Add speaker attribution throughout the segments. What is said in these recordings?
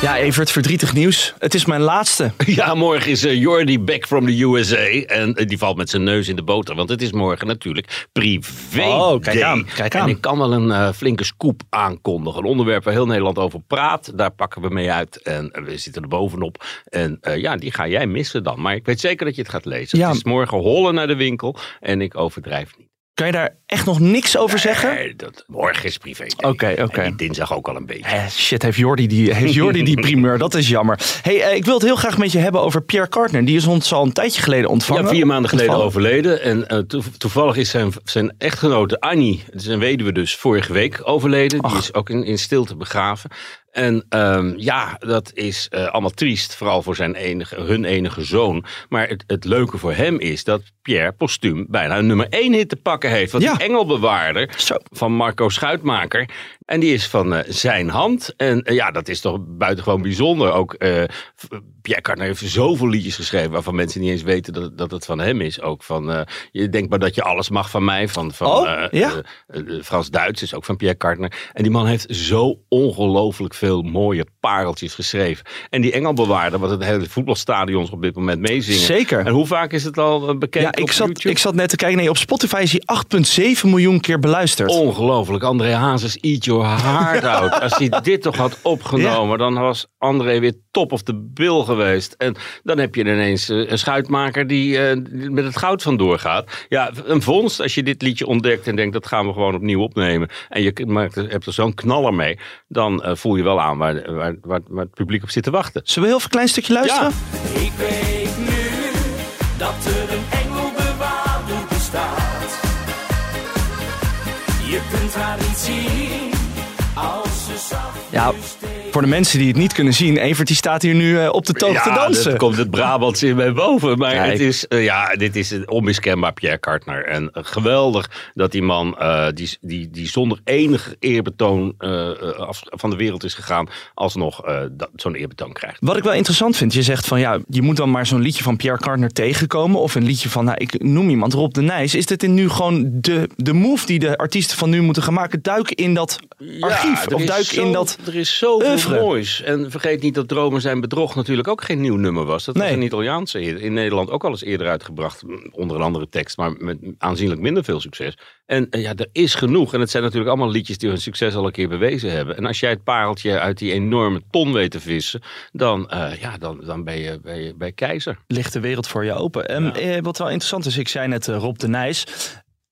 Speaker 1: Ja, Evert, verdrietig nieuws. Het is mijn laatste.
Speaker 2: Ja, morgen is uh, Jordi back from the USA. En eh, die valt met zijn neus in de boter. Want het is morgen natuurlijk privé.
Speaker 1: Oh, kijk
Speaker 2: day.
Speaker 1: aan, kijk aan.
Speaker 2: En ik kan wel een eh, flinke scoop aankondigen. Een onderwerp waar heel Nederland over praat. Daar pakken we mee uit. En we zitten er bovenop. En ja, die ga jij missen dan. Maar ik weet zeker dat je het gaat lezen.
Speaker 1: Ja.
Speaker 2: Het is morgen hollen naar de winkel. En ik overdrijf niet.
Speaker 1: Kan je daar echt nog niks over zeggen?
Speaker 2: Nee, dat, morgen is privé.
Speaker 1: Oké, oké.
Speaker 2: Dinsdag ook al een beetje.
Speaker 1: Eh, shit, heeft Jordi die, heeft Jordi die primeur? Dat is jammer. Hey, eh, ik wil het heel graag met je hebben over Pierre Cartner. Die is ons al een tijdje geleden ontvangen.
Speaker 2: Ja, vier maanden geleden
Speaker 1: Ontvallen.
Speaker 2: overleden. En eh, toe- toevallig is zijn, zijn echtgenote Annie, zijn weduwe dus, vorige week overleden. Die is ook in, in stilte begraven. En ehm, ja, dat is eh, allemaal triest, vooral voor zijn enige, hun enige zoon. Maar het, het leuke voor hem is dat Pierre postuum bijna een nummer één hit te pakken heeft. Want
Speaker 1: Ja.
Speaker 2: Engelbewaarder
Speaker 1: Zo.
Speaker 2: van Marco Schuitmaker, en die is van eh, zijn hand. En eh, ja, dat is toch buitengewoon bijzonder. Ook v- Pierre Cartner heeft zoveel liedjes geschreven waarvan mensen niet eens weten dat, dat het van hem is. Ook van, je denkt maar dat je alles mag van mij. Van, van
Speaker 1: Oh, ja?
Speaker 2: Frans-Duits is ook van Pierre Cartner. En die man heeft zo ongelooflijk veel mooie pareltjes geschreven. En die engelbewaarder, wat het hele voetbalstadions op dit moment meezingen.
Speaker 1: Zeker.
Speaker 2: En hoe vaak is het al bekend
Speaker 1: Ja,
Speaker 2: op
Speaker 1: ik zat,
Speaker 2: YouTube?
Speaker 1: ik zat net te kijken. Nee, op Spotify is hij 8,7 miljoen keer beluisterd.
Speaker 2: Ongelooflijk. André Hazes, eat your heart out. Als hij dit toch had opgenomen, dan was André weer top of the bill geweest. En dan heb je ineens eh, een schuitmaker die eh, met het goud vandoor gaat. Ja, een vondst als je dit liedje ontdekt en denkt dat gaan we gewoon opnieuw opnemen. En je maakt hebt er zo'n knaller mee. Dan eh, voel je wel aan waar, waar, waar, waar het publiek op zit te wachten.
Speaker 1: Zullen we heel even een klein stukje luisteren?
Speaker 3: Ik weet nu dat er een engelbewaarder bestaat. Je kunt haar niet zien
Speaker 1: Ja, voor de mensen die het niet kunnen zien. Evert die staat hier nu eh, op de toog te dansen.
Speaker 2: dan komt het Brabants in mij boven. Maar
Speaker 1: Kijk.
Speaker 2: het is, eh, ja, dit is een onmiskenbaar Pierre Cartner. En geweldig dat die man, eh, die, die, die zonder enig eerbetoon af, van de wereld is gegaan, alsnog zo'n eerbetoon krijgt.
Speaker 1: Wat ik wel interessant vind, je zegt van ja, je moet dan maar zo'n liedje van Pierre Cartner tegenkomen. Of een liedje van, nou, ik noem iemand Rob de Nijs. Is dit in nu gewoon de, de move die de artiesten van nu moeten gaan maken? Duik in dat archief.
Speaker 2: er
Speaker 1: of
Speaker 2: is
Speaker 1: duik
Speaker 2: zo-
Speaker 1: in dat.
Speaker 2: Er is zoveel
Speaker 1: oeuvre.
Speaker 2: moois. En vergeet niet dat Dromen zijn bedrog natuurlijk ook geen nieuw nummer was. Dat was
Speaker 1: Nee.
Speaker 2: een Italiaanse in Nederland ook al eens eerder uitgebracht. Onder een andere tekst, maar met aanzienlijk minder veel succes. En eh, ja, er is genoeg. En het zijn natuurlijk allemaal liedjes die hun succes al een keer bewezen hebben. En als jij het pareltje uit die enorme ton weet te vissen, dan, eh, ja, dan, dan ben, je, ben, je, je keizer.
Speaker 1: ligt de wereld voor je open. Ehm, eh, wat wel interessant is, ik zei net Rob de Nijs.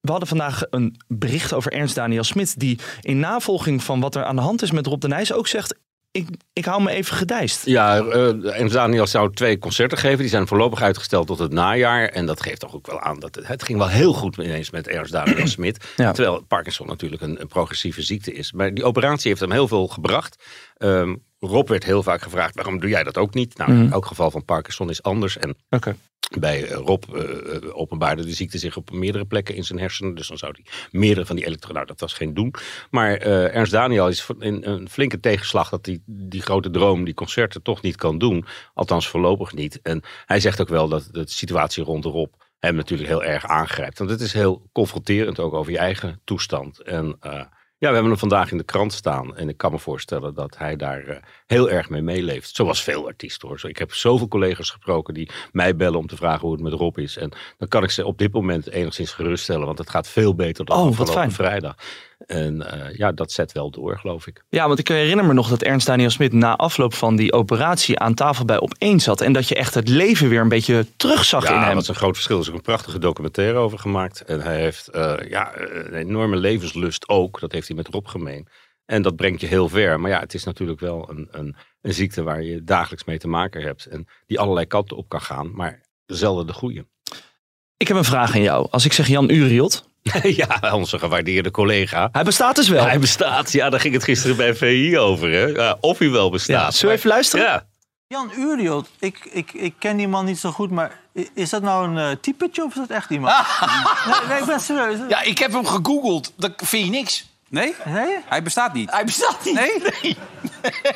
Speaker 1: We hadden vandaag een bericht over Ernst Daniel Smit. Die in navolging van wat er aan de hand is met Rob de Nijs ook zegt. Ik, ik hou me even gedijst.
Speaker 2: Ja, eh en Daniel zou twee concerten geven. Die zijn voorlopig uitgesteld tot het najaar. En dat geeft toch ook wel aan dat het, het ging wel heel goed ineens met Ernst Daniel Smit.
Speaker 1: Ja.
Speaker 2: Terwijl Parkinson natuurlijk een, een progressieve ziekte is. Maar die operatie heeft hem heel veel gebracht. Ehm, Rob werd heel vaak gevraagd, waarom doe jij dat ook niet? Nou, in elk geval van Parkinson is anders. En
Speaker 1: Oké.
Speaker 2: Bij eh, Rob eh, openbaarde de ziekte zich op meerdere plekken in zijn hersenen. Dus dan zou hij meerdere van die elektroden... Nou, dat was geen doen. Maar Ernst Daniel is in een flinke tegenslag... dat hij die grote droom, die concerten, toch niet kan doen. Althans voorlopig niet. En hij zegt ook wel dat de situatie rond Rob hem natuurlijk heel erg aangrijpt. Want het is heel confronterend ook over je eigen toestand. En ja, we hebben hem vandaag in de krant staan. En ik kan me voorstellen dat hij daar eh, heel erg mee meeleeft. Zoals veel artiesten hoor. Zo, Ik heb zoveel collega's gesproken die mij bellen om te vragen hoe het met Rob is. En dan kan ik ze op dit moment enigszins geruststellen. Want het gaat veel beter dan
Speaker 1: Oh,
Speaker 2: afgelopen vrijdag. En eh, ja, dat zet wel door, geloof ik.
Speaker 1: Ja, want ik herinner me nog dat Ernst Daniel Smit na afloop van die operatie aan tafel bij Op1 zat. En dat je echt het leven weer een beetje terugzag in
Speaker 2: Ja,
Speaker 1: hem.
Speaker 2: dat is een groot verschil. Er is ook een prachtige documentaire over gemaakt. En hij heeft eh, ja, een enorme levenslust ook. Dat heeft hij met Rob gemeen. En dat brengt je heel ver. Maar ja, het is natuurlijk wel een, een, een ziekte waar je dagelijks mee te maken hebt. En die allerlei kanten op kan gaan. Maar zelden de goede.
Speaker 1: Ik heb een vraag aan jou. Als ik zeg Jan Uriot.
Speaker 2: ja, onze gewaardeerde collega.
Speaker 1: Hij bestaat dus wel.
Speaker 2: Hij bestaat. Ja, daar ging het gisteren bij VI over. Hè? Ja, of hij wel bestaat.
Speaker 1: Ja, zullen we even luisteren?
Speaker 2: Ja.
Speaker 4: Jan Uriot, ik, ik, ik ken die man niet zo goed, maar Is dat nou een eh, typetje of is dat echt iemand? nee, nee, ik ben serieus.
Speaker 5: Ja, ik heb hem gegoogeld. Dat vind je niks.
Speaker 6: Nee?
Speaker 4: Nee?
Speaker 6: Hij bestaat niet.
Speaker 5: Hij bestaat niet.
Speaker 6: Nee?
Speaker 5: Nee.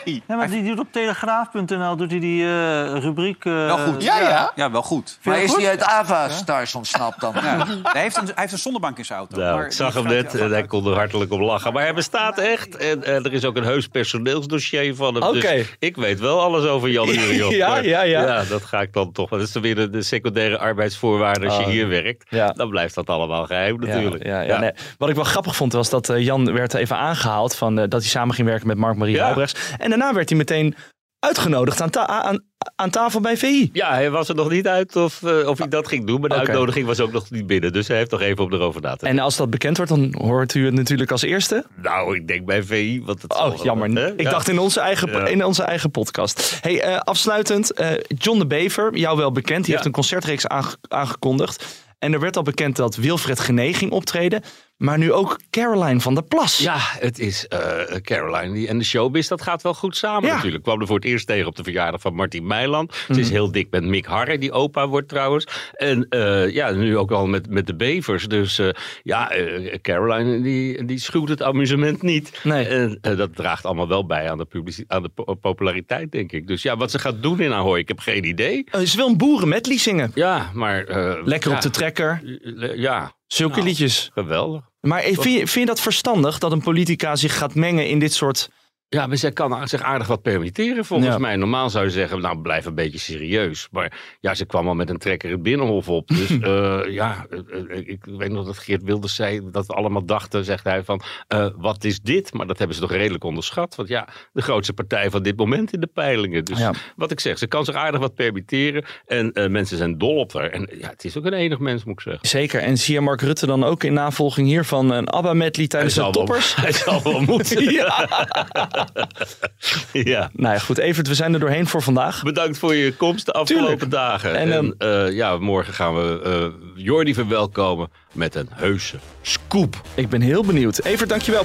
Speaker 4: Nee, maar die doet op telegraaf.nl doet hij die eh, rubriek... eh,
Speaker 6: Wel goed.
Speaker 5: Ja, ja.
Speaker 6: Ja, wel goed.
Speaker 5: Maar is
Speaker 4: goed?
Speaker 5: hij uit Ava-stars ontsnapt dan?
Speaker 6: Ja. Hij, heeft een, hij heeft een zonnebank in zijn auto.
Speaker 2: Nou,
Speaker 6: maar
Speaker 2: ik zag hem net en hij kon er hartelijk om lachen. Maar hij bestaat echt. En, er is ook een heus personeelsdossier van hem. Dus ik weet wel alles over Jan Uriot.
Speaker 1: Ja, ja, ja.
Speaker 2: Ja, dat ga ik dan toch. Dat is dan weer de, de secundaire arbeidsvoorwaarden als je
Speaker 1: Oh.
Speaker 2: hier werkt.
Speaker 1: Ja.
Speaker 2: Dan blijft dat allemaal geheim natuurlijk.
Speaker 1: Ja, ja, Nee. Wat ik wel grappig vond was dat eh, Jan werd even aangehaald van, eh, dat hij samen ging werken met Mark-Marie
Speaker 2: Ja.
Speaker 1: Albrechts. En daarna werd hij meteen uitgenodigd aan, ta- aan, aan tafel bij VI.
Speaker 2: Ja, hij was er nog niet uit of, eh, of hij dat ging doen. Maar de uitnodiging was ook nog niet binnen. Dus hij heeft nog even op erover na te denken.
Speaker 1: En als dat bekend wordt, dan hoort u het natuurlijk als eerste.
Speaker 2: Nou, ik denk bij VI. Want het
Speaker 1: Oh, jammer. Ik
Speaker 2: Ja.
Speaker 1: dacht in onze eigen,
Speaker 2: Ja.
Speaker 1: in onze eigen podcast. Hey, eh, afsluitend, eh, John de Bever, jou wel bekend. Die
Speaker 2: Ja.
Speaker 1: heeft een concertreeks aange- aangekondigd. En er werd al bekend dat Wilfred Gené ging optreden. Maar nu ook Caroline van der Plas.
Speaker 2: Ja, het is eh, Caroline die, en de showbiz, dat gaat wel goed samen
Speaker 1: Ja. Mhm.
Speaker 2: natuurlijk. Ik kwam er voor het eerst tegen op de verjaardag van Martin Meiland. Ze is heel dik met Mick Harre, die opa wordt trouwens. En eh, ja, nu ook al met, met de bevers. Dus eh, ja, Caroline die, die schuwt het amusement niet.
Speaker 1: Nee.
Speaker 2: En dat draagt allemaal wel bij aan de, publici- aan de po- populariteit, denk ik. Dus ja, wat ze gaat doen in Ahoy, ik heb geen idee.
Speaker 1: Ze wil een boerenmedley zingen.
Speaker 2: Ja, maar...
Speaker 1: Lekker
Speaker 2: ja,
Speaker 1: op de trekker.
Speaker 2: Ja,
Speaker 1: Zulke
Speaker 2: Nou.
Speaker 1: liedjes.
Speaker 2: geweldig.
Speaker 1: Maar vind je, vind je dat verstandig dat een politica zich gaat mengen in dit soort...
Speaker 2: Ja, maar zij kan zich aardig wat permitteren volgens
Speaker 1: Ja.
Speaker 2: mij. Normaal zou je zeggen, nou blijf een beetje serieus. Maar ja, ze kwam al met een trekker het binnenhof op. Dus eh, ja, eh, eh, ik weet nog dat Geert Wilders zei dat we allemaal dachten, zegt hij van, wat is dit? Maar dat hebben ze toch redelijk onderschat. Want ja, de grootste partij van dit moment in de peilingen. Dus
Speaker 1: Ja.
Speaker 2: wat ik zeg, ze kan zich aardig wat permitteren. En mensen zijn dol op haar. En ja, het is ook een enig mens, moet ik zeggen.
Speaker 1: Zeker. En zie je Mark Rutte dan ook in navolging hiervan een ABBA-medley tijdens de
Speaker 2: wel-
Speaker 1: toppers?
Speaker 2: Hij zal wel moeten.
Speaker 1: ja.
Speaker 2: ja.
Speaker 1: Nou ja, goed. Evert, we zijn er doorheen voor vandaag.
Speaker 2: Bedankt voor je komst de afgelopen
Speaker 1: Tuurlijk.
Speaker 2: dagen.
Speaker 1: En,
Speaker 2: En, eh, ja, morgen gaan we eh Jordi verwelkomen met een heuse scoop.
Speaker 1: Ik ben heel benieuwd. Evert, dankjewel.